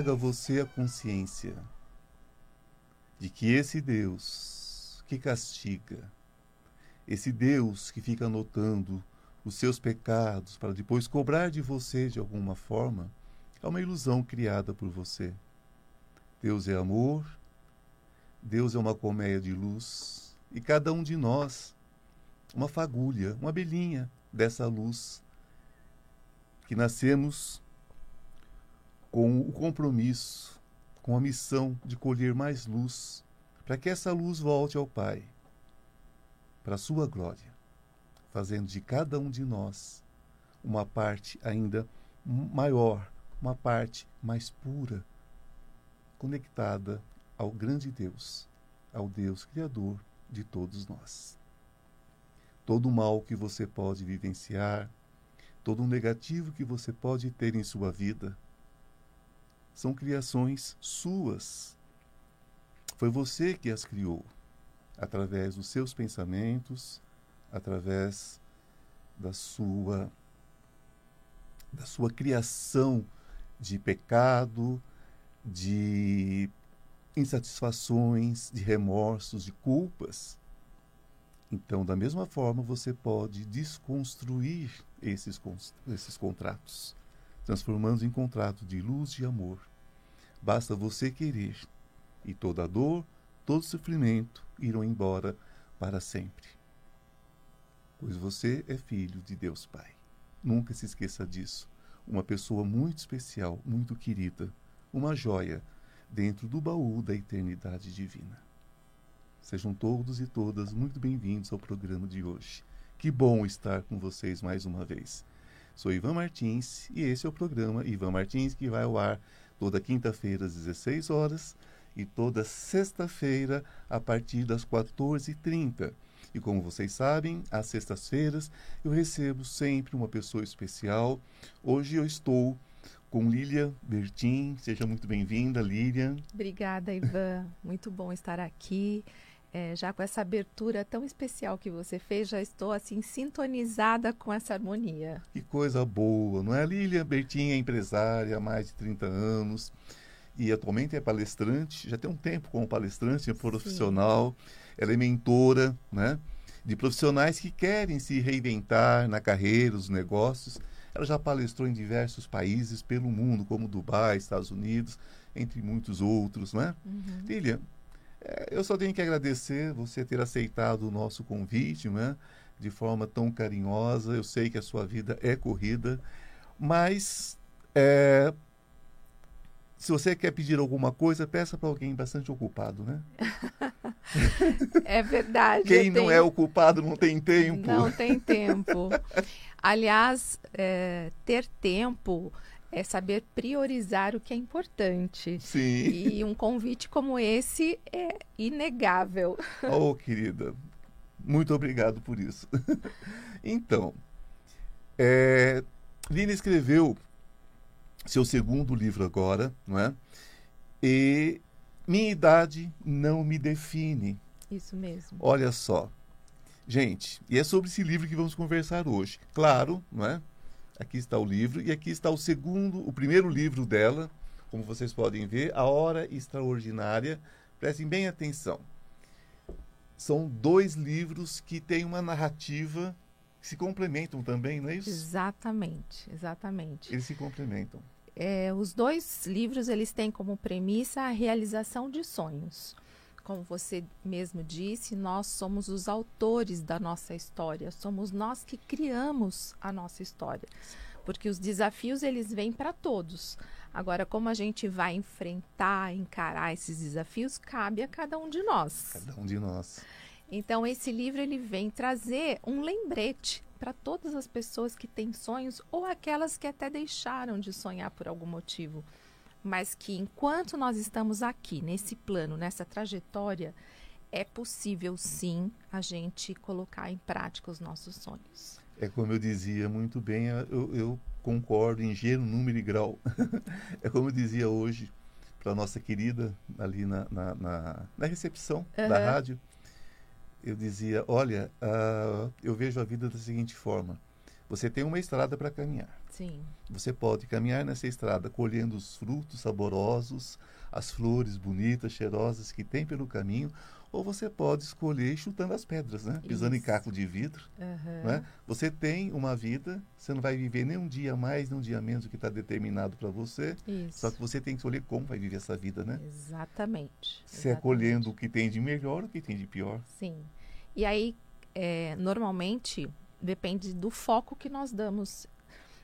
Traga você a consciência de que esse Deus que castiga, esse Deus que fica anotando os seus pecados para depois cobrar de você de alguma forma, é uma ilusão criada por você. Deus é amor, Deus é uma colmeia de luz e cada um de nós uma fagulha, uma abelhinha dessa luz que nascemos com o compromisso, com a missão de colher mais luz, para que essa luz volte ao Pai, para a sua glória, fazendo de cada um de nós uma parte ainda maior, uma parte mais pura, conectada ao grande Deus, ao Deus Criador de todos nós. Todo o mal que você pode vivenciar, todo o negativo que você pode ter em sua vida, são criações suas. Foi você que as criou, através dos seus pensamentos, através da sua da sua criação de pecado, de insatisfações, de remorsos, de culpas. Então, da mesma forma, você pode desconstruir esses, esses contratos, transformando em contrato de luz e amor. Basta você querer, e toda dor, todo sofrimento irão embora para sempre. Pois você é filho de Deus Pai. Nunca se esqueça disso. Uma pessoa muito especial, muito querida, uma joia dentro do baú da eternidade divina. Sejam todos e todas muito bem-vindos ao programa de hoje. Que bom estar com vocês mais uma vez. Sou Ivan Martins e esse é o programa Ivan Martins que vai ao ar toda quinta-feira às 16 horas e toda sexta-feira a partir das 14h30. E como vocês sabem, às sextas-feiras eu recebo sempre uma pessoa especial. Hoje eu estou com Lilian Bertin. Seja muito bem-vinda, Lilian. Obrigada, Ivan. Muito bom estar aqui. É, já com essa abertura tão especial que você fez, já estou assim sintonizada com essa harmonia. Que coisa boa, não é? Lilian Bertin é empresária há mais de 30 anos e atualmente é palestrante, já tem um tempo como palestrante profissional. Sim. Ela é mentora, né? De profissionais que querem se reinventar na carreira, nos negócios ela já palestrou em diversos países pelo mundo, como Dubai, Estados Unidos, entre muitos outros, né? Uhum. Lilian, é, eu só tenho que agradecer você ter aceitado o nosso convite, né? De forma tão carinhosa. Eu sei que a sua vida é corrida, mas é, se você quer pedir alguma coisa, peça para alguém bastante ocupado, né? é verdade. Quem não tenho... é ocupado não tem tempo. Não tem tempo. Aliás, é, ter tempo é saber priorizar o que é importante. Sim. E um convite como esse é inegável. Oh, querida, muito obrigado por isso. então, é, Lina escreveu seu segundo livro agora, não é? E minha idade não me define. Isso mesmo. Olha só. Gente, e é sobre esse livro que vamos conversar hoje. Claro, não é? Aqui está o livro e aqui está o segundo, o primeiro livro dela, como vocês podem ver, A Hora Extraordinária. Prestem bem atenção. São dois livros que têm uma narrativa que se complementam também, não é isso? Exatamente, exatamente. Eles se complementam. É, os dois livros eles têm como premissa a realização de sonhos como você mesmo disse, nós somos os autores da nossa história, somos nós que criamos a nossa história. Porque os desafios eles vêm para todos. Agora, como a gente vai enfrentar, encarar esses desafios, cabe a cada um de nós. Cada um de nós. Então, esse livro ele vem trazer um lembrete para todas as pessoas que têm sonhos ou aquelas que até deixaram de sonhar por algum motivo mas que enquanto nós estamos aqui, nesse plano, nessa trajetória, é possível sim a gente colocar em prática os nossos sonhos. É como eu dizia muito bem, eu, eu concordo em gênero, número e grau. é como eu dizia hoje para nossa querida ali na, na, na, na recepção uhum. da rádio. Eu dizia: Olha, uh, eu vejo a vida da seguinte forma: você tem uma estrada para caminhar. Sim. Você pode caminhar nessa estrada colhendo os frutos saborosos, as flores bonitas, cheirosas que tem pelo caminho, ou você pode escolher chutando as pedras, né? Pisando Isso. em caco de vidro. Aham. Né? Você tem uma vida, você não vai viver nem um dia mais, nem um dia menos do que está determinado para você. Isso. Só que você tem que escolher como vai viver essa vida, né? Exatamente. Se é exatamente. colhendo o que tem de melhor ou o que tem de pior. Sim. E aí, é, normalmente, depende do foco que nós damos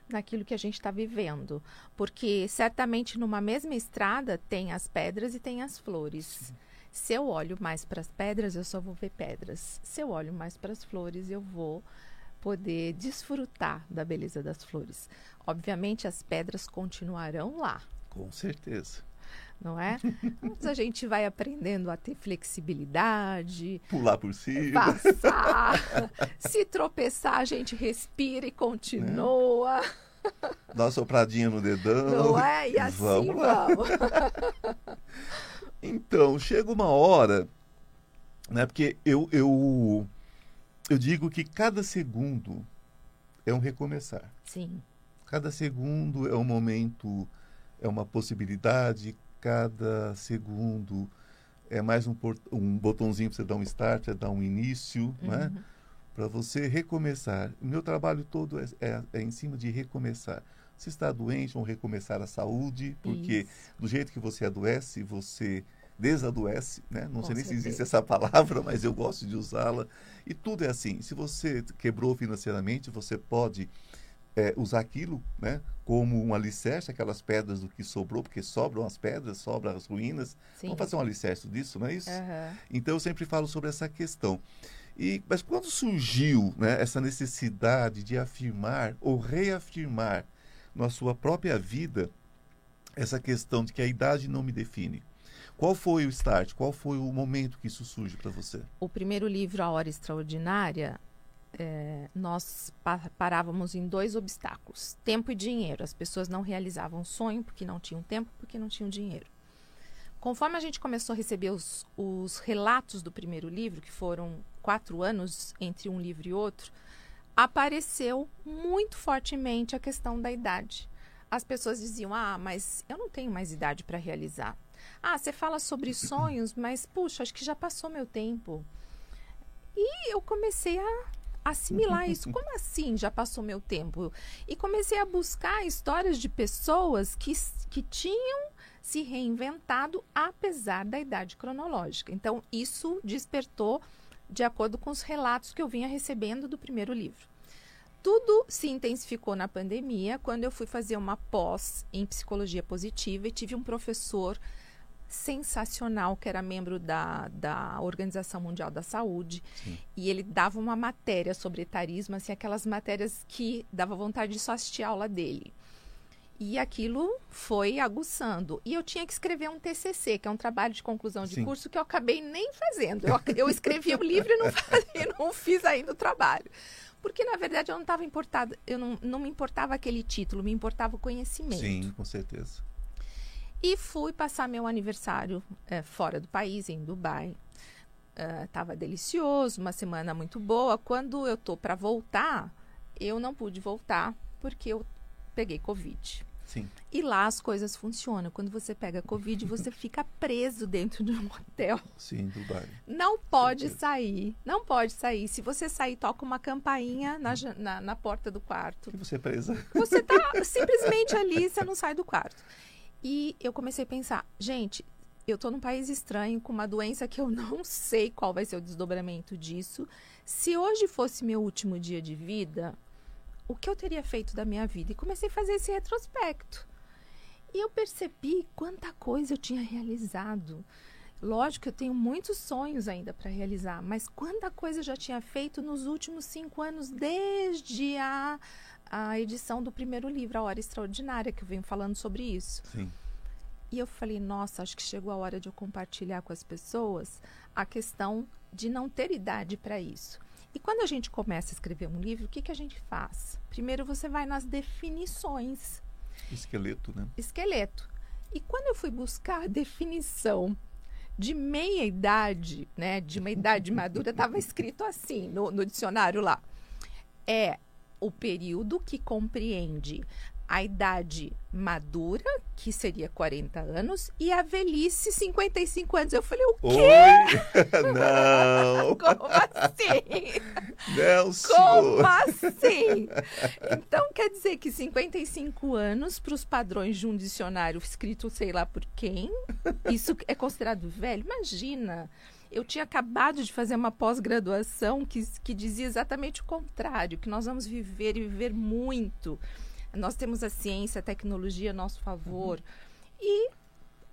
naquilo que a gente está vivendo. Porque certamente numa mesma estrada tem as pedras e tem as flores. Se eu olho mais para as pedras, eu só vou ver pedras. Se eu olho mais para as flores, eu vou poder desfrutar da beleza das flores. Obviamente, as pedras continuarão lá Com certeza. Não é? Mas a gente vai aprendendo a ter flexibilidade, Pular por cima. passar. Se tropeçar, a gente respira e continua, Dá uma sopradinha no dedão. não é? E assim Vamos lá. vamos. Então, chega uma hora, né? Porque eu, eu, eu digo que cada segundo é um recomeçar. Sim, Cada segundo é um momento, é uma possibilidade. Cada segundo é mais um, um botãozinho para você dar um start, é dar um início, né? Uhum. Para você recomeçar. O meu trabalho todo é, é- é em cima de recomeçar. Se está doente, vamos recomeçar a saúde, porque Isso. do jeito que você adoece, você desadoece, né? Não Com sei nem se existe certeza. essa palavra, mas eu gosto de usá-la. E tudo é assim. Se você quebrou financeiramente, você pode é, usar aquilo, né? Como um alicerce, aquelas pedras do que sobrou, porque sobram as pedras, sobram as ruínas. Sim. Vamos fazer um alicerce disso, não é isso? Aham. Então eu sempre falo sobre essa questão. E, mas quando surgiu né, essa necessidade de afirmar ou reafirmar na sua própria vida essa questão de que a idade não me define? Qual foi o start? Qual foi o momento que isso surge para você? O primeiro livro, A Hora Extraordinária, é, nós pa- parávamos em dois obstáculos: tempo e dinheiro. As pessoas não realizavam sonho porque não tinham tempo, porque não tinham dinheiro. Conforme a gente começou a receber os, os relatos do primeiro livro, que foram quatro anos entre um livro e outro, apareceu muito fortemente a questão da idade. As pessoas diziam: Ah, mas eu não tenho mais idade para realizar. Ah, você fala sobre sonhos, mas puxa, acho que já passou meu tempo. E eu comecei a assimilar isso. Como assim já passou meu tempo? E comecei a buscar histórias de pessoas que, que tinham se reinventado apesar da idade cronológica. Então, isso despertou de acordo com os relatos que eu vinha recebendo do primeiro livro. Tudo se intensificou na pandemia, quando eu fui fazer uma pós em psicologia positiva e tive um professor sensacional que era membro da, da Organização Mundial da Saúde Sim. e ele dava uma matéria sobre etarismo, assim, aquelas matérias que dava vontade de só assistir a aula dele. E aquilo foi aguçando. E eu tinha que escrever um TCC, que é um trabalho de conclusão de Sim. curso que eu acabei nem fazendo. Eu, eu escrevi o livro e não, fazia, não fiz ainda o trabalho. Porque, na verdade, eu não estava importada, eu não, não me importava aquele título, me importava o conhecimento. Sim, com certeza. E fui passar meu aniversário eh, fora do país, em Dubai. Estava delicioso, uma semana muito boa. Quando eu tô para voltar, eu não pude voltar porque eu peguei Covid. Sim. E lá as coisas funcionam. Quando você pega Covid, você fica preso dentro de um hotel. Sim, Dubai. Não pode Certeza. sair. Não pode sair. Se você sair, toca uma campainha na, jan- na, na porta do quarto. E você é presa? Você tá simplesmente ali, você não sai do quarto. E eu comecei a pensar, gente, eu tô num país estranho com uma doença que eu não sei qual vai ser o desdobramento disso. Se hoje fosse meu último dia de vida, o que eu teria feito da minha vida? E comecei a fazer esse retrospecto. E eu percebi quanta coisa eu tinha realizado. Lógico eu tenho muitos sonhos ainda para realizar, mas quanta coisa eu já tinha feito nos últimos cinco anos, desde a, a edição do primeiro livro, A Hora Extraordinária, que eu venho falando sobre isso. Sim. E eu falei, nossa, acho que chegou a hora de eu compartilhar com as pessoas a questão de não ter idade para isso. E quando a gente começa a escrever um livro, o que, que a gente faz? Primeiro você vai nas definições, Esqueleto, né? esqueleto. E quando eu fui buscar a definição de meia idade, né, de uma idade madura, estava escrito assim no, no dicionário lá. É o período que compreende a idade madura, que seria 40 anos, e a velhice, 55 anos. Eu falei, o quê? Oi? Não! Como assim? Não, Como assim? Então quer dizer que 55 anos, para os padrões de um dicionário escrito sei lá por quem, isso é considerado velho? Imagina! Eu tinha acabado de fazer uma pós-graduação que, que dizia exatamente o contrário, que nós vamos viver e viver muito. Nós temos a ciência, a tecnologia a nosso favor. E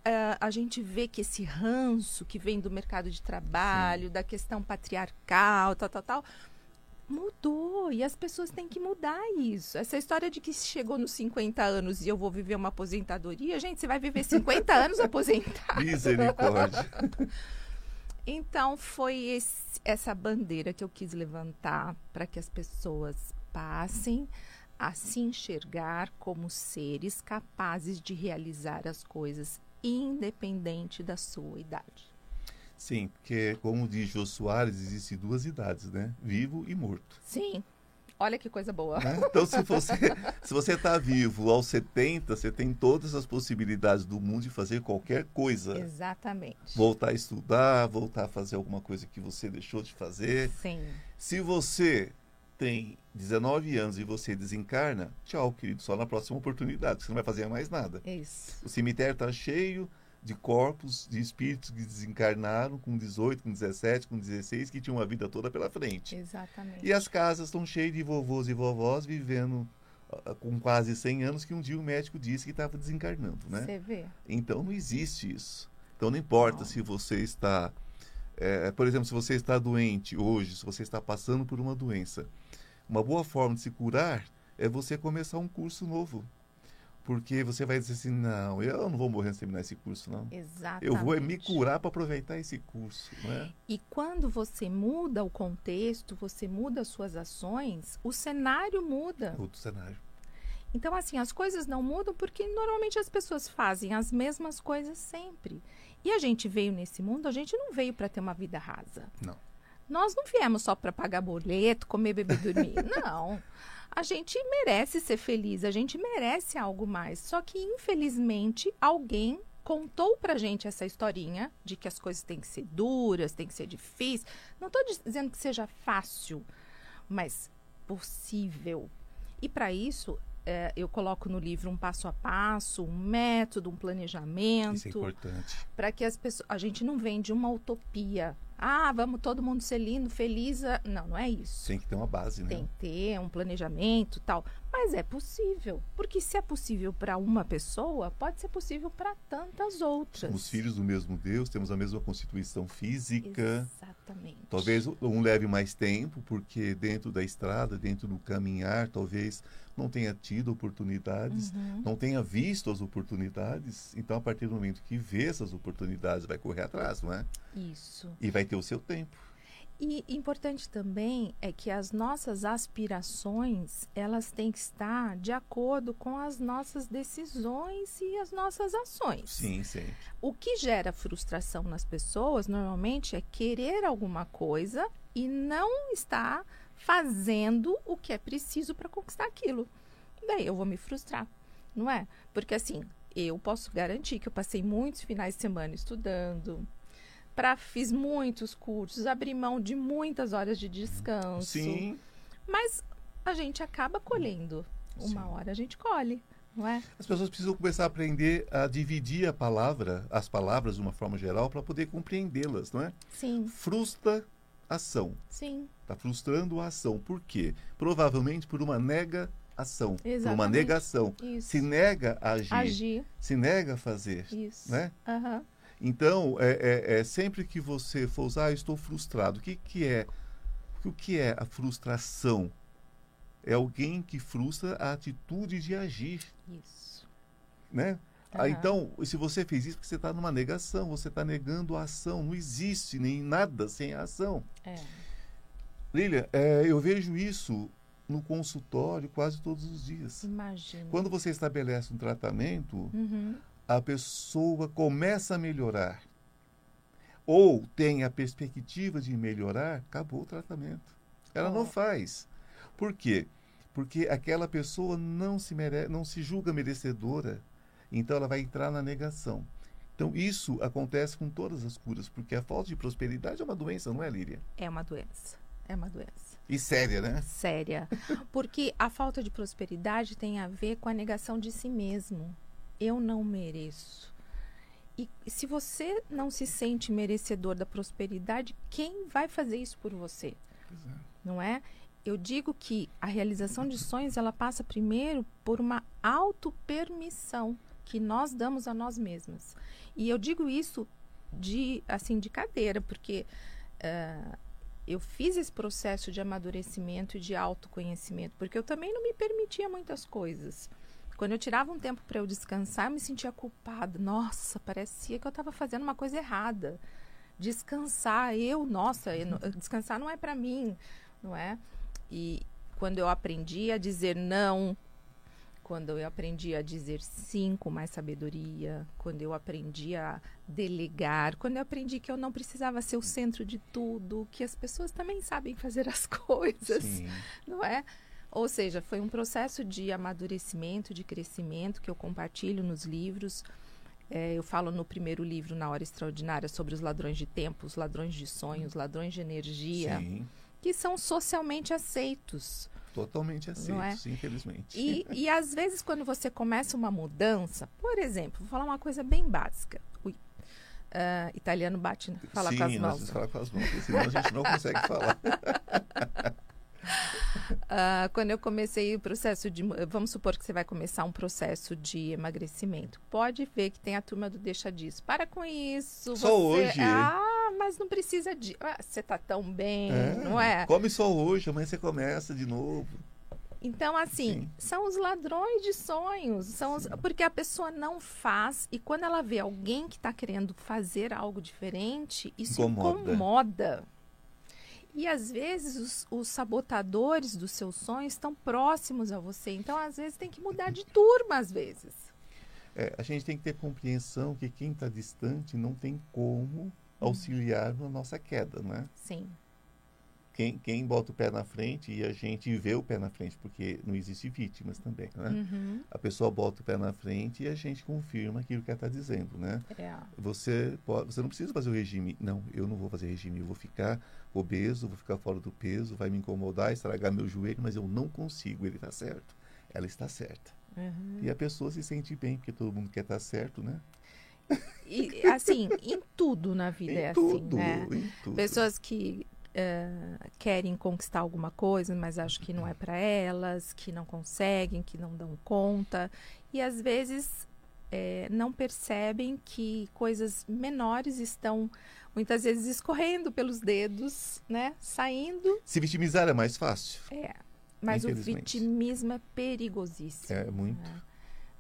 eh, a gente vê que esse ranço que vem do mercado de trabalho, da questão patriarcal, tal, tal, tal, mudou. E as pessoas têm que mudar isso. Essa história de que chegou nos 50 anos e eu vou viver uma aposentadoria, gente, você vai viver 50 anos aposentado. Misericórdia. Então foi esse- essa bandeira que eu quis levantar para que as pessoas passem a se enxergar como seres capazes de realizar as coisas independente da sua idade. Sim, porque como diz Jô Soares, existem duas idades, né? Vivo e morto. Sim. Olha que coisa boa. né? Então, se você se você está vivo aos 70, você tem todas as possibilidades do mundo de fazer qualquer coisa. Exatamente. Voltar a estudar, voltar a fazer alguma coisa que você deixou de fazer. Sim. Se você tem 19 anos e você desencarna, tchau, querido, só na próxima oportunidade, você não vai fazer mais nada. Isso. O cemitério está cheio de corpos, de espíritos que desencarnaram com 18, com 17, com 16, que tinham uma vida toda pela frente. Exatamente. E as casas estão cheias de vovôs e vovós vivendo ah, com quase 100 anos que um dia o médico disse que estava desencarnando, né? Você vê. Então não existe isso. Então não importa Não. se você está, é, por exemplo, se você está doente hoje, se você está passando por uma doença, uma boa forma de se curar é você começar um curso novo. Porque você vai dizer assim, não, eu não vou morrer de terminar esse curso, não. Exatamente. Eu vou é me curar para aproveitar esse curso, né? E quando você muda o contexto, você muda as suas ações, o cenário muda. Outro cenário. Então, assim, as coisas não mudam porque normalmente as pessoas fazem as mesmas coisas sempre. E a gente veio nesse mundo, a gente não veio para ter uma vida rasa. Não. Nós não viemos só para pagar boleto, comer, beber, dormir. não. A gente merece ser feliz, a gente merece algo mais. Só que, infelizmente, alguém contou pra gente essa historinha de que as coisas têm que ser duras, têm que ser difíceis. Não estou dizendo que seja fácil, mas possível. E para isso, é, eu coloco no livro um passo a passo, um método, um Isso é planejamento, importante. para que as pessoas. A gente não vende uma utopia. Ah, vamos todo mundo ser lindo, feliz. ah, Não, não é isso. Tem que ter uma base, né? Tem que ter um planejamento tal. Mas é possível. Porque se é possível para uma pessoa, pode ser possível para tantas outras. Somos filhos do mesmo Deus, temos a mesma constituição física. Exatamente. Talvez um leve mais tempo, porque dentro da estrada, dentro do caminhar, talvez não tenha tido oportunidades, Uhum. não tenha visto as oportunidades. Então, a partir do momento que vê essas oportunidades, vai correr atrás, não é? Isso. E vai ter o seu tempo. E importante também é que as nossas aspirações, elas têm que estar de acordo com as nossas decisões e as nossas ações. Sim, sim. O que gera frustração nas pessoas, normalmente, é querer alguma coisa e não estar fazendo o que é preciso para conquistar aquilo. Daí eu vou me frustrar, não é? Porque assim, eu posso garantir que eu passei muitos finais de semana estudando, pra, fiz muitos cursos, abri mão de muitas horas de descanso. Sim. Mas a gente acaba colhendo. Uma Sim. hora a gente colhe, não é? As pessoas precisam começar a aprender a dividir a palavra, as palavras de uma forma geral, para poder compreendê-las, não é? Sim, Frustra ação. sim. Está frustrando a ação. Por quê? Provavelmente por uma nega-ação. Por uma Exatamente. negação. Isso. Se nega a agir, Agir, se nega a fazer. isso. Né? Aham. Então, é, é- é sempre que você for usar, ah, estou frustrado. O que, que é? O que é a frustração? É alguém que frustra a atitude de agir, Isso. né? Ah, então, se você fez isso, porque você está numa negação, você está negando a ação. Não existe nem nada sem a ação. É. Lília, é, eu vejo isso no consultório quase todos os dias. Imagina. Quando você estabelece um tratamento, Uhum. a pessoa começa a melhorar. Ou tem a perspectiva de melhorar, acabou o tratamento. Ela Ó. não faz. Por quê? Porque aquela pessoa não se, mere... não se julga merecedora, então ela vai entrar na negação. Então, isso acontece com todas as curas, porque a falta de prosperidade é uma doença, não é, Líria? É uma doença. É uma doença. E séria, né? Séria. Porque a falta de prosperidade tem a ver com a negação de si mesmo. Eu não mereço. E se você não se sente merecedor da prosperidade, quem vai fazer isso por você? É. Não é? Eu digo que a realização de sonhos ela passa primeiro por uma auto-permissão que nós damos a nós mesmas. E eu digo isso de assim de cadeira, porque uh, eu fiz esse processo de amadurecimento e de autoconhecimento, porque eu também não me permitia muitas coisas. Quando eu tirava um tempo para eu descansar, eu me sentia culpada. Nossa, parecia que eu estava fazendo uma coisa errada. Descansar, eu, nossa, eu, descansar não é para mim, não é? E quando eu aprendi a dizer não, quando eu aprendi a dizer sim com mais sabedoria, quando eu aprendi a delegar, quando eu aprendi que eu não precisava ser o centro de tudo, que as pessoas também sabem fazer as coisas, sim. não é? Ou seja, foi um processo de amadurecimento, de crescimento que eu compartilho nos livros. É, eu falo no primeiro livro, Na Hora Extraordinária, sobre os ladrões de tempo, os ladrões de sonhos, ladrões de energia, sim. que são socialmente aceitos totalmente aceitos, é? infelizmente. E, e às vezes quando você começa uma mudança, por exemplo, vou falar uma coisa bem básica. Ui. Uh, italiano bate, fala Sim, com as mãos. Sim, fala com as mãos, senão a gente não consegue falar. Uh, quando eu comecei o processo de. Vamos supor que você vai começar um processo de emagrecimento. Pode ver que tem a turma do deixa disso. Para com isso. Só você, hoje. Ah, mas não precisa de. Ah, você tá tão bem, é, não é? Come só hoje, amanhã você começa de novo. Então, assim, Sim. são os ladrões de sonhos. São os, porque a pessoa não faz e quando ela vê alguém que está querendo fazer algo diferente, isso incomoda. incomoda. E às vezes os, os, sabotadores dos seus sonhos estão próximos a você. Então, às vezes, tem que mudar de turma, às vezes. É, a gente tem que ter compreensão que quem está distante não tem como auxiliar na nossa queda, né? Sim. Quem, quem bota o pé na frente e a gente vê o pé na frente, porque não existe vítimas também, né? Uhum. A pessoa bota o pé na frente e a gente confirma aquilo que ela está dizendo, né? É. Você, pode, você não precisa fazer o regime. Não, eu não vou fazer regime, eu vou ficar obeso, vou ficar fora do peso, vai me incomodar, estragar meu joelho, mas eu não consigo, ele está certo. Ela está certa. Uhum. E a pessoa se sente bem, porque todo mundo quer estar tá certo, né? E, assim, em tudo na vida em é tudo, assim, né? Em tudo. Pessoas que uh, querem conquistar alguma coisa, mas acham que não é para elas, que não conseguem, que não dão conta. E às vezes é, não percebem que coisas menores estão muitas vezes escorrendo pelos dedos, né? Saindo. Se vitimizar é mais fácil. É. Mas o vitimismo é perigosíssimo. É muito. Né?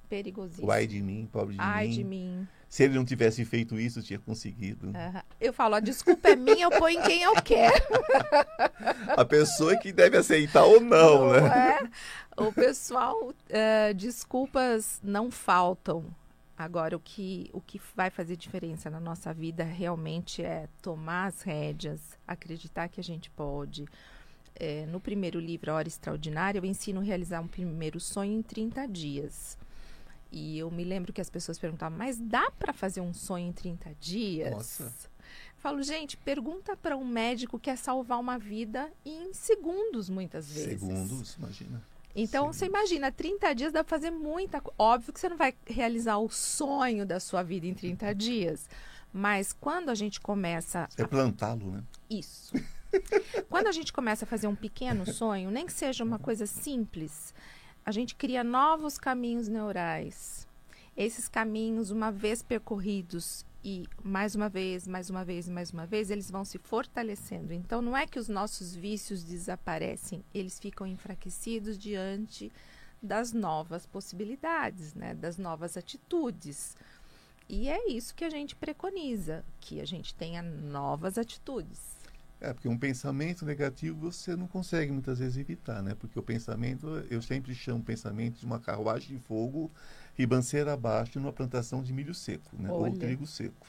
Perigosíssimo. O ai de mim, pobre de ai mim. Ai de mim. Se ele não tivesse feito isso, tinha conseguido. Uhum. Eu falo, a desculpa é minha, eu ponho quem eu quero. a pessoa que deve aceitar ou não, não né? É? O pessoal, uh, desculpas não faltam. Agora, o que, o que vai fazer diferença na nossa vida realmente é tomar as rédeas, acreditar que a gente pode. É, no primeiro livro, A Hora Extraordinária, eu ensino a realizar um primeiro sonho em 30 dias. E eu me lembro que as pessoas perguntavam, mas dá para fazer um sonho em 30 dias? Nossa. Eu falo, gente, pergunta para um médico que quer salvar uma vida em segundos, muitas vezes. Segundos, imagina. Então, você imagina, 30 dias dá para fazer muita coisa. Óbvio que você não vai realizar o sonho da sua vida em 30 dias. Mas quando a gente começa. É plantá-lo, né? Isso. quando a gente começa a fazer um pequeno sonho, nem que seja uma coisa simples, a gente cria novos caminhos neurais. Esses caminhos, uma vez percorridos e mais uma vez, mais uma vez, mais uma vez, eles vão se fortalecendo. Então, não é que os nossos vícios desaparecem, eles ficam enfraquecidos diante das novas possibilidades, né? das novas atitudes. E é isso que a gente preconiza, que a gente tenha novas atitudes. É, porque um pensamento negativo você não consegue muitas vezes evitar, né? Porque o pensamento, eu sempre chamo o pensamento de uma carruagem de fogo ribanceira abaixo numa plantação de milho seco, né? Ou trigo seco.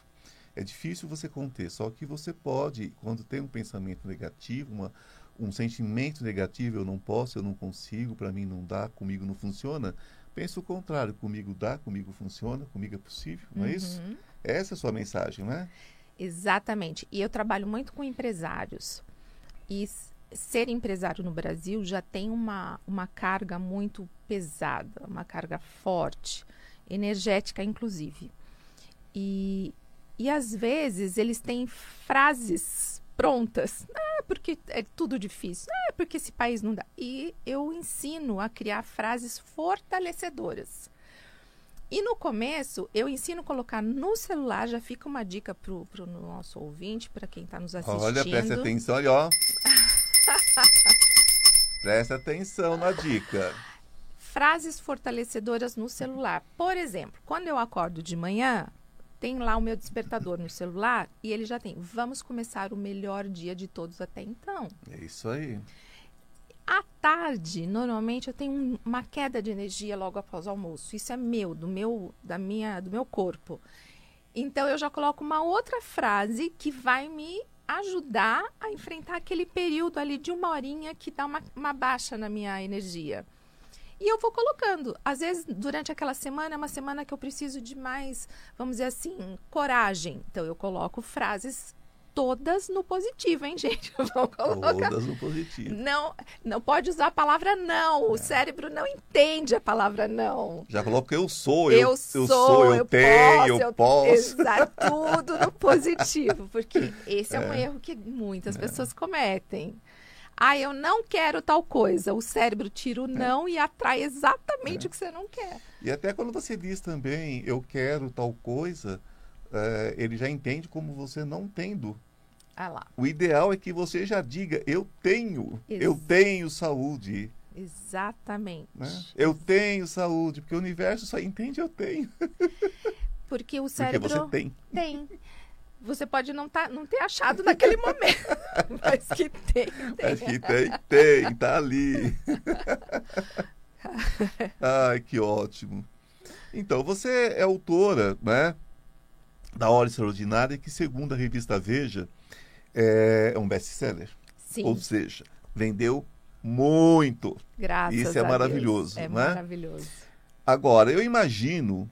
É difícil você conter, só que você pode, quando tem um pensamento negativo, uma, um sentimento negativo, eu não posso, eu não consigo, para mim não dá, comigo não funciona, pense o contrário, comigo dá, comigo funciona, comigo é possível, não é isso? Uhum. Essa é a sua mensagem, não é? Exatamente. E eu trabalho muito com empresários. E ser empresário no Brasil já tem uma, uma carga muito pesada, uma carga forte, energética, inclusive. E, e às vezes eles têm frases prontas. Ah, porque é tudo difícil. Ah, porque esse país não dá. E eu ensino a criar frases fortalecedoras. E no começo, eu ensino a colocar no celular, já fica uma dica para o nosso ouvinte, para quem está nos assistindo. Olha, presta atenção aí, ó. presta atenção na dica. Frases fortalecedoras no celular. Por exemplo, quando eu acordo de manhã, tem lá o meu despertador no celular e ele já tem. Vamos começar o melhor dia de todos até então. É isso aí. À tarde, normalmente eu tenho uma queda de energia logo após o almoço. Isso é meu, do meu, da minha, do meu corpo. Então eu já coloco uma outra frase que vai me ajudar a enfrentar aquele período ali de uma horinha que dá uma, uma baixa na minha energia. E eu vou colocando. Às vezes, durante aquela semana, é uma semana que eu preciso de mais, vamos dizer assim, coragem. Então, eu coloco frases todas no positivo, hein, gente? Vamos colocar. Todas no positivo. Não, não pode usar a palavra não. O é. cérebro não entende a palavra não. Já que eu sou, eu, eu sou, eu, sou, eu, eu tenho, posso, eu posso. Exato, tudo no positivo, porque esse é, é um erro que muitas é. pessoas cometem. Ah, eu não quero tal coisa. O cérebro tira o é. não e atrai exatamente é. o que você não quer. E até quando você diz também, eu quero tal coisa, é, ele já entende como você não tendo. Ah lá. O ideal é que você já diga, eu tenho, Ex eu tenho saúde. Exatamente. Né? Eu tenho saúde, porque o universo só entende eu tenho. Porque o cérebro. Porque você tem. Tem. Você pode não, tá, não ter achado naquele momento, mas que tem, tem. Mas que tem, tem, tá ali. Ai, que ótimo. Então, você é autora, né, da Hora Extraordinária, que segundo a revista Veja, é um best-seller. Sim. Ou seja, vendeu muito. Graças Isso é maravilhoso, É né? maravilhoso. Agora, eu imagino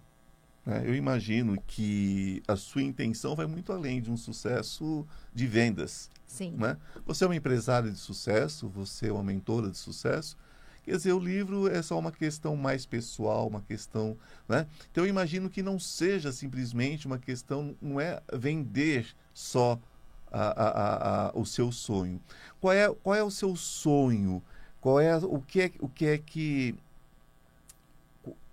né? Eu imagino que a sua intenção vai muito além de um sucesso de vendas. Sim. Né? Você é uma empresária de sucesso, você é uma mentora de sucesso. Quer dizer, o livro é só uma questão mais pessoal, uma questão. Né? Então, eu imagino que não seja simplesmente uma questão, não é vender só a, a, a, o seu sonho. Qual é, qual é o seu sonho? Qual é o que é, o que é que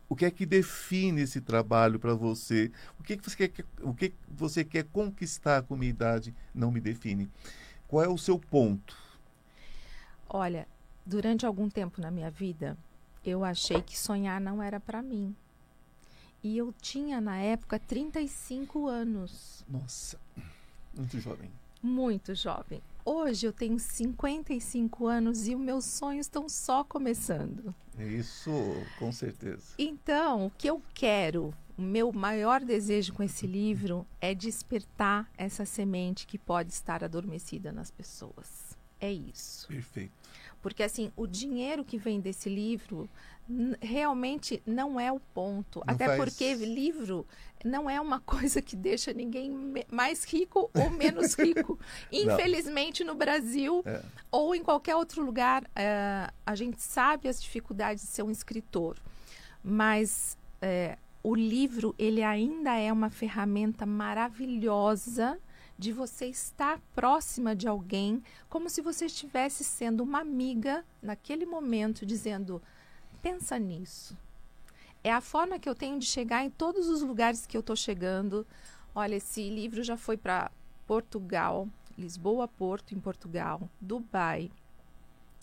o que é que define esse trabalho para você? O que, é que você quer, o que você quer conquistar com a minha idade não me define. Qual é o seu ponto? Olha, durante algum tempo na minha vida, eu achei que sonhar não era para mim. E eu tinha na época 35 anos. Nossa, muito jovem. Muito jovem. Hoje eu tenho 55 anos e os meus sonhos estão só começando. Isso, com certeza. Então, o que eu quero, o meu maior desejo com esse livro é despertar essa semente que pode estar adormecida nas pessoas. É isso. Perfeito. Porque assim, o dinheiro que vem desse livro realmente não é o ponto. Não Até faz... porque livro não é uma coisa que deixa ninguém mais rico ou menos rico. Infelizmente, no Brasil é. ou em qualquer outro lugar, é, a gente sabe as dificuldades de ser um escritor. Mas é, o livro, ele ainda é uma ferramenta maravilhosa de você estar próxima de alguém, como se você estivesse sendo uma amiga naquele momento, dizendo pensa nisso. É a forma que eu tenho de chegar em todos os lugares que eu estou chegando. Olha, esse livro já foi para Portugal, Lisboa, Porto, em Portugal, Dubai.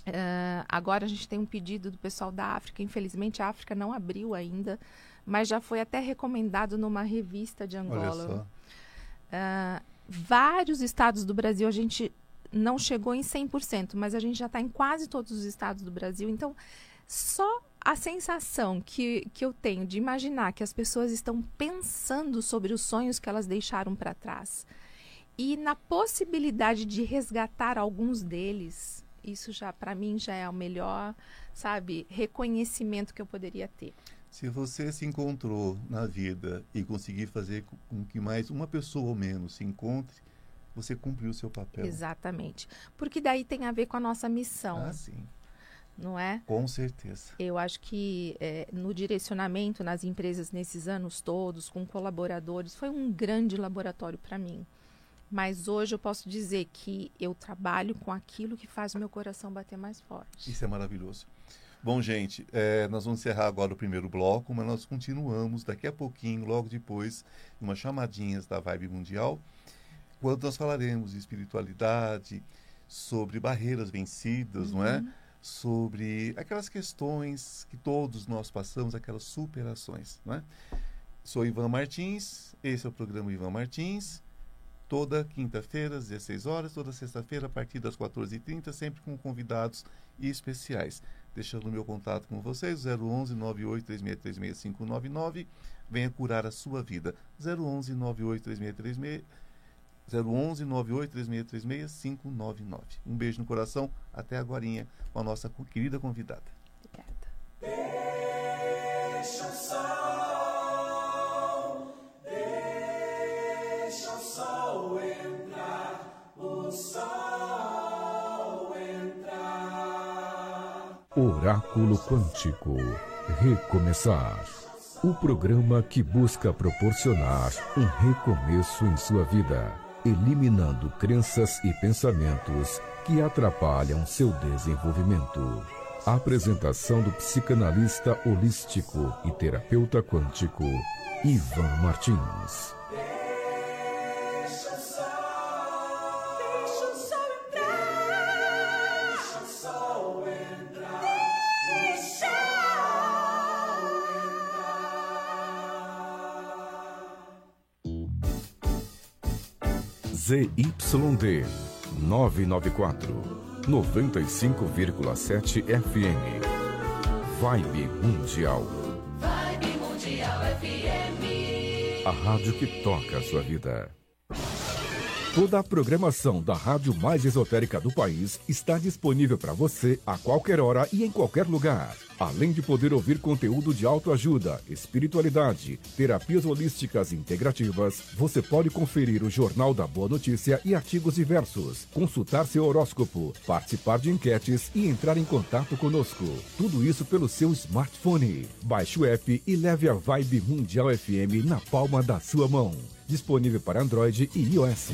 Uh, agora a gente tem um pedido do pessoal da África. Infelizmente a África não abriu ainda, mas já foi até recomendado numa revista de Angola. Uh, vários estados do Brasil a gente não chegou em 100%, mas a gente já está em quase todos os estados do Brasil. Então, só a sensação que, que eu tenho de imaginar que as pessoas estão pensando sobre os sonhos que elas deixaram para trás e na possibilidade de resgatar alguns deles, isso já para mim já é o melhor, sabe, reconhecimento que eu poderia ter. Se você se encontrou na vida e conseguir fazer com que mais uma pessoa ou menos se encontre, você cumpriu o seu papel. Exatamente. Porque daí tem a ver com a nossa missão. Ah, sim. Não é? Com certeza. Eu acho que é, no direcionamento nas empresas nesses anos todos, com colaboradores, foi um grande laboratório para mim. Mas hoje eu posso dizer que eu trabalho com aquilo que faz o meu coração bater mais forte. Isso é maravilhoso. Bom, gente, é, nós vamos encerrar agora o primeiro bloco, mas nós continuamos daqui a pouquinho, logo depois, umas chamadinhas da Vibe Mundial, quando nós falaremos de espiritualidade, sobre barreiras vencidas, uhum. não é? Uhum. Sobre aquelas questões que todos nós passamos, aquelas superações, não é? Sou Ivan Martins, esse é o programa Ivan Martins toda quinta-feira, às 16 horas, toda sexta-feira, a partir das 14h30, sempre com convidados especiais. Deixando o meu contato com vocês, 011 983636 599. Venha curar a sua vida. 011 983636 011 983636 599. Um beijo no coração. Até agora com a nossa querida convidada. Oráculo Quântico Recomeçar. O programa que busca proporcionar um recomeço em sua vida, eliminando crenças e pensamentos que atrapalham seu desenvolvimento. apresentação do psicanalista holístico e terapeuta quântico Ivan Martins. ZYD 994 95,7 FM. Vibe Mundial. Vibe Mundial FM. A rádio que toca a sua vida. Toda a programação da rádio mais esotérica do país está disponível para você a qualquer hora e em qualquer lugar. Além de poder ouvir conteúdo de autoajuda, espiritualidade, terapias holísticas integrativas, você pode conferir o Jornal da Boa Notícia e artigos diversos, consultar seu horóscopo, participar de enquetes e entrar em contato conosco. Tudo isso pelo seu smartphone. Baixe o app e leve a Vibe Mundial FM na palma da sua mão. Disponível para Android e iOS.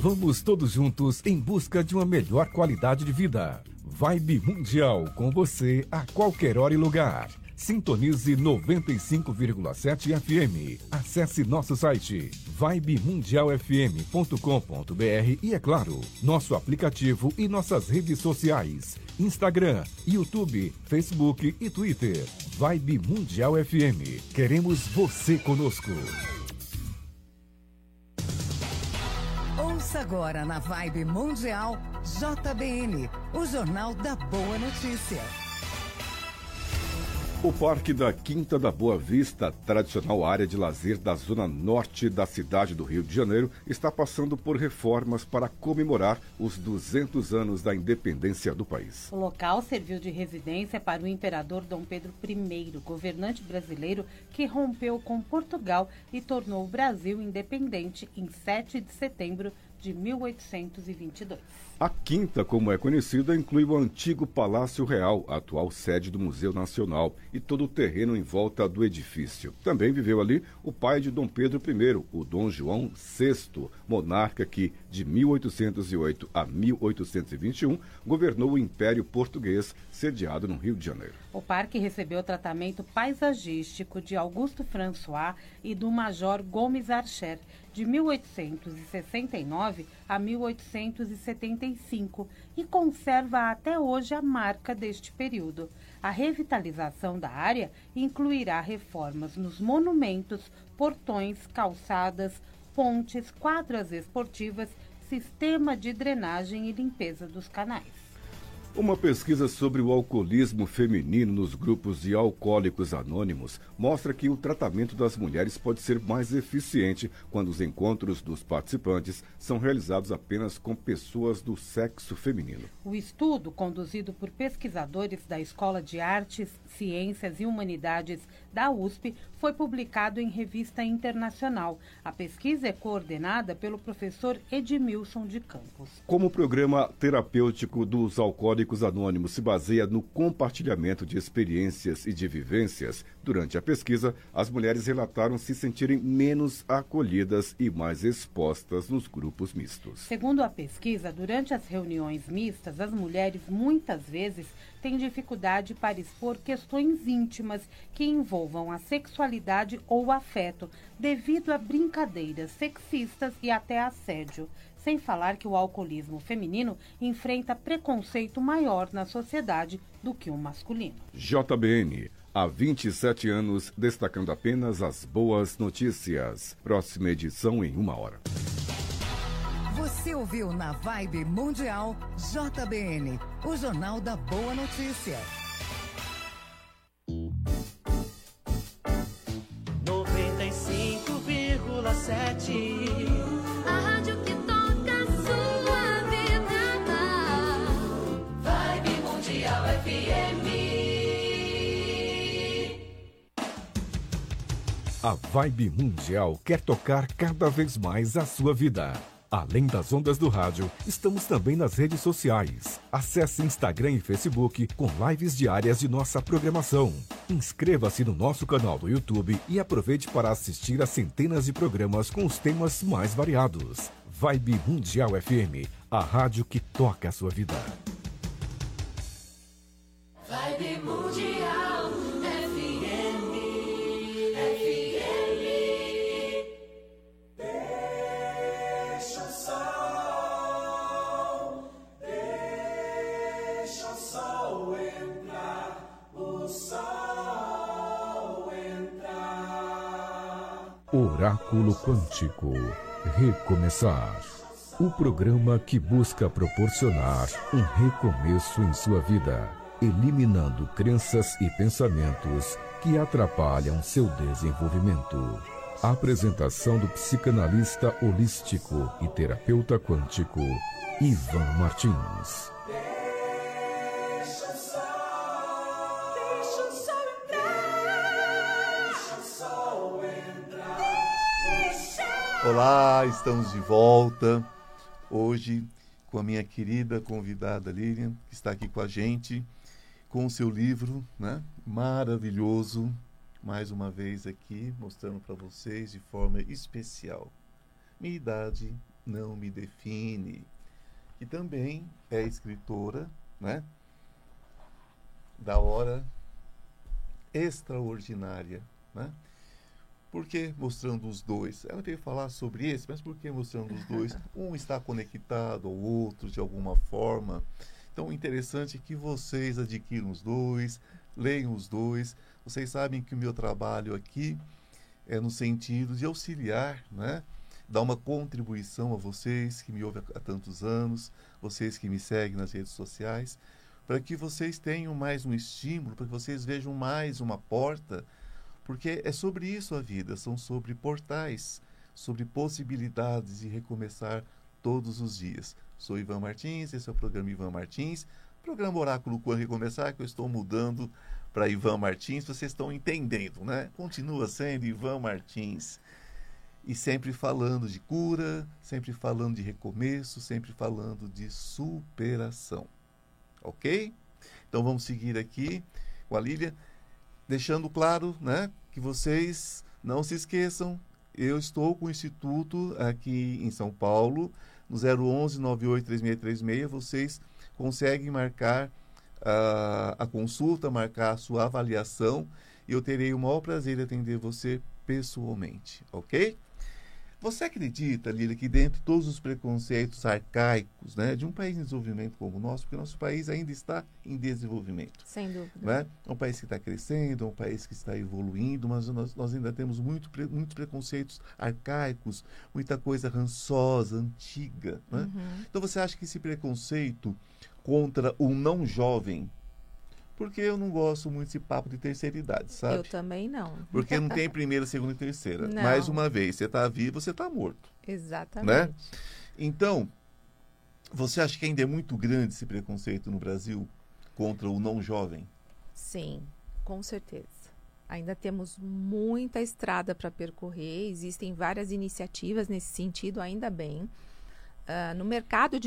Vamos todos juntos em busca de uma melhor qualidade de vida. Vibe Mundial com você a qualquer hora e lugar. Sintonize 95,7 FM. Acesse nosso site vibemundialfm.com.br e é claro, nosso aplicativo e nossas redes sociais: Instagram, YouTube, Facebook e Twitter. Vibe Mundial FM. Queremos você conosco. Ouça agora na Vibe Mundial JBN, o Jornal da Boa Notícia. O Parque da Quinta da Boa Vista, tradicional área de lazer da zona norte da cidade do Rio de Janeiro, está passando por reformas para comemorar os 200 anos da independência do país. O local serviu de residência para o imperador Dom Pedro I, governante brasileiro que rompeu com Portugal e tornou o Brasil independente em 7 de setembro de 1822. A quinta, como é conhecida, inclui o antigo Palácio Real, atual sede do Museu Nacional, e todo o terreno em volta do edifício. Também viveu ali o pai de Dom Pedro I, o Dom João VI, monarca que, de 1808 a 1821, governou o Império Português, sediado no Rio de Janeiro. O parque recebeu tratamento paisagístico de Augusto François e do Major Gomes Archer, de 1869 a 1875 e conserva até hoje a marca deste período. A revitalização da área incluirá reformas nos monumentos, portões, calçadas, pontes, quadras esportivas, sistema de drenagem e limpeza dos canais. Uma pesquisa sobre o alcoolismo feminino nos grupos de alcoólicos anônimos mostra que o tratamento das mulheres pode ser mais eficiente quando os encontros dos participantes são realizados apenas com pessoas do sexo feminino. O estudo, conduzido por pesquisadores da Escola de Artes, Ciências e Humanidades da USP, foi publicado em revista internacional. A pesquisa é coordenada pelo professor Edmilson de Campos. Como o programa terapêutico dos alcoólicos anônimos se baseia no compartilhamento de experiências e de vivências, durante a pesquisa, as mulheres relataram se sentirem menos acolhidas e mais expostas nos grupos mistos. Segundo a pesquisa, durante as reuniões mistas, as mulheres muitas vezes têm dificuldade para expor questões íntimas que envolvam a sexualidade ou afeto, devido a brincadeiras sexistas e até assédio. Sem falar que o alcoolismo feminino enfrenta preconceito maior na sociedade do que o masculino. JBN. Há 27 anos, destacando apenas as boas notícias. Próxima edição em uma hora. Você ouviu na Vibe Mundial JBN, o Jornal da Boa Notícia. 95,7 A rádio que toca a sua vida Vibe Mundial FM A Vibe Mundial quer tocar cada vez mais a sua vida. Além das ondas do rádio, estamos também nas redes sociais. Acesse Instagram e Facebook com lives diárias de nossa programação. Inscreva-se no nosso canal do YouTube e aproveite para assistir a centenas de programas com os temas mais variados. Vibe Mundial FM, a rádio que toca a sua vida. Vibe Mundial Oráculo Quântico Recomeçar. O programa que busca proporcionar um recomeço em sua vida, eliminando crenças e pensamentos que atrapalham seu desenvolvimento. Apresentação do psicanalista holístico e terapeuta quântico Ivan Martins. Olá, estamos de volta. Hoje com a minha querida convidada Lilian, que está aqui com a gente, com o seu livro, né? Maravilhoso. Mais uma vez aqui, mostrando para vocês de forma especial. Minha idade não me define. E também é escritora, né? Da hora extraordinária, né? Por que mostrando os dois? Eu tenho que falar sobre esse, mas por que mostrando os dois? Um está conectado ao outro de alguma forma. Então, interessante que vocês adquiram os dois, leiam os dois. Vocês sabem que o meu trabalho aqui é no sentido de auxiliar, né? Dar uma contribuição a vocês que me ouvem há tantos anos, vocês que me seguem nas redes sociais, para que vocês tenham mais um estímulo, para que vocês vejam mais uma porta porque é sobre isso a vida, são sobre portais, sobre possibilidades de recomeçar todos os dias. Sou Ivan Martins, esse é o programa Ivan Martins, programa Oráculo Quando Recomeçar, que eu estou mudando para Ivan Martins, vocês estão entendendo, né? Continua sendo Ivan Martins. E sempre falando de cura, sempre falando de recomeço, sempre falando de superação. Ok? Então vamos seguir aqui com a Lília deixando claro né, que vocês não se esqueçam, eu estou com o Instituto aqui em São Paulo, no 011 983636, vocês conseguem marcar ah, a consulta, marcar a sua avaliação. E eu terei o maior prazer de atender você pessoalmente, ok? Você acredita, Lília, que dentro de todos os preconceitos arcaicos né, de um país em desenvolvimento como o nosso, porque o nosso país ainda está em desenvolvimento, Sem dúvida. né? É um país que está crescendo, é um país que está evoluindo, mas nós, nós ainda temos muito, muitos preconceitos arcaicos, muita coisa rançosa, antiga. Né? Uhum. Então você acha que esse preconceito contra o não jovem? Porque eu não gosto muito desse papo de terceira idade, sabe? Eu também não. Porque não tem primeira, segunda e terceira. Não. Mais uma vez, você está vivo, você está morto. Exatamente. Então, você acha que ainda é muito grande esse preconceito no Brasil contra o não jovem? Sim, com certeza. Ainda temos muita estrada para percorrer, existem várias iniciativas nesse sentido, ainda bem. Ah, no mercado de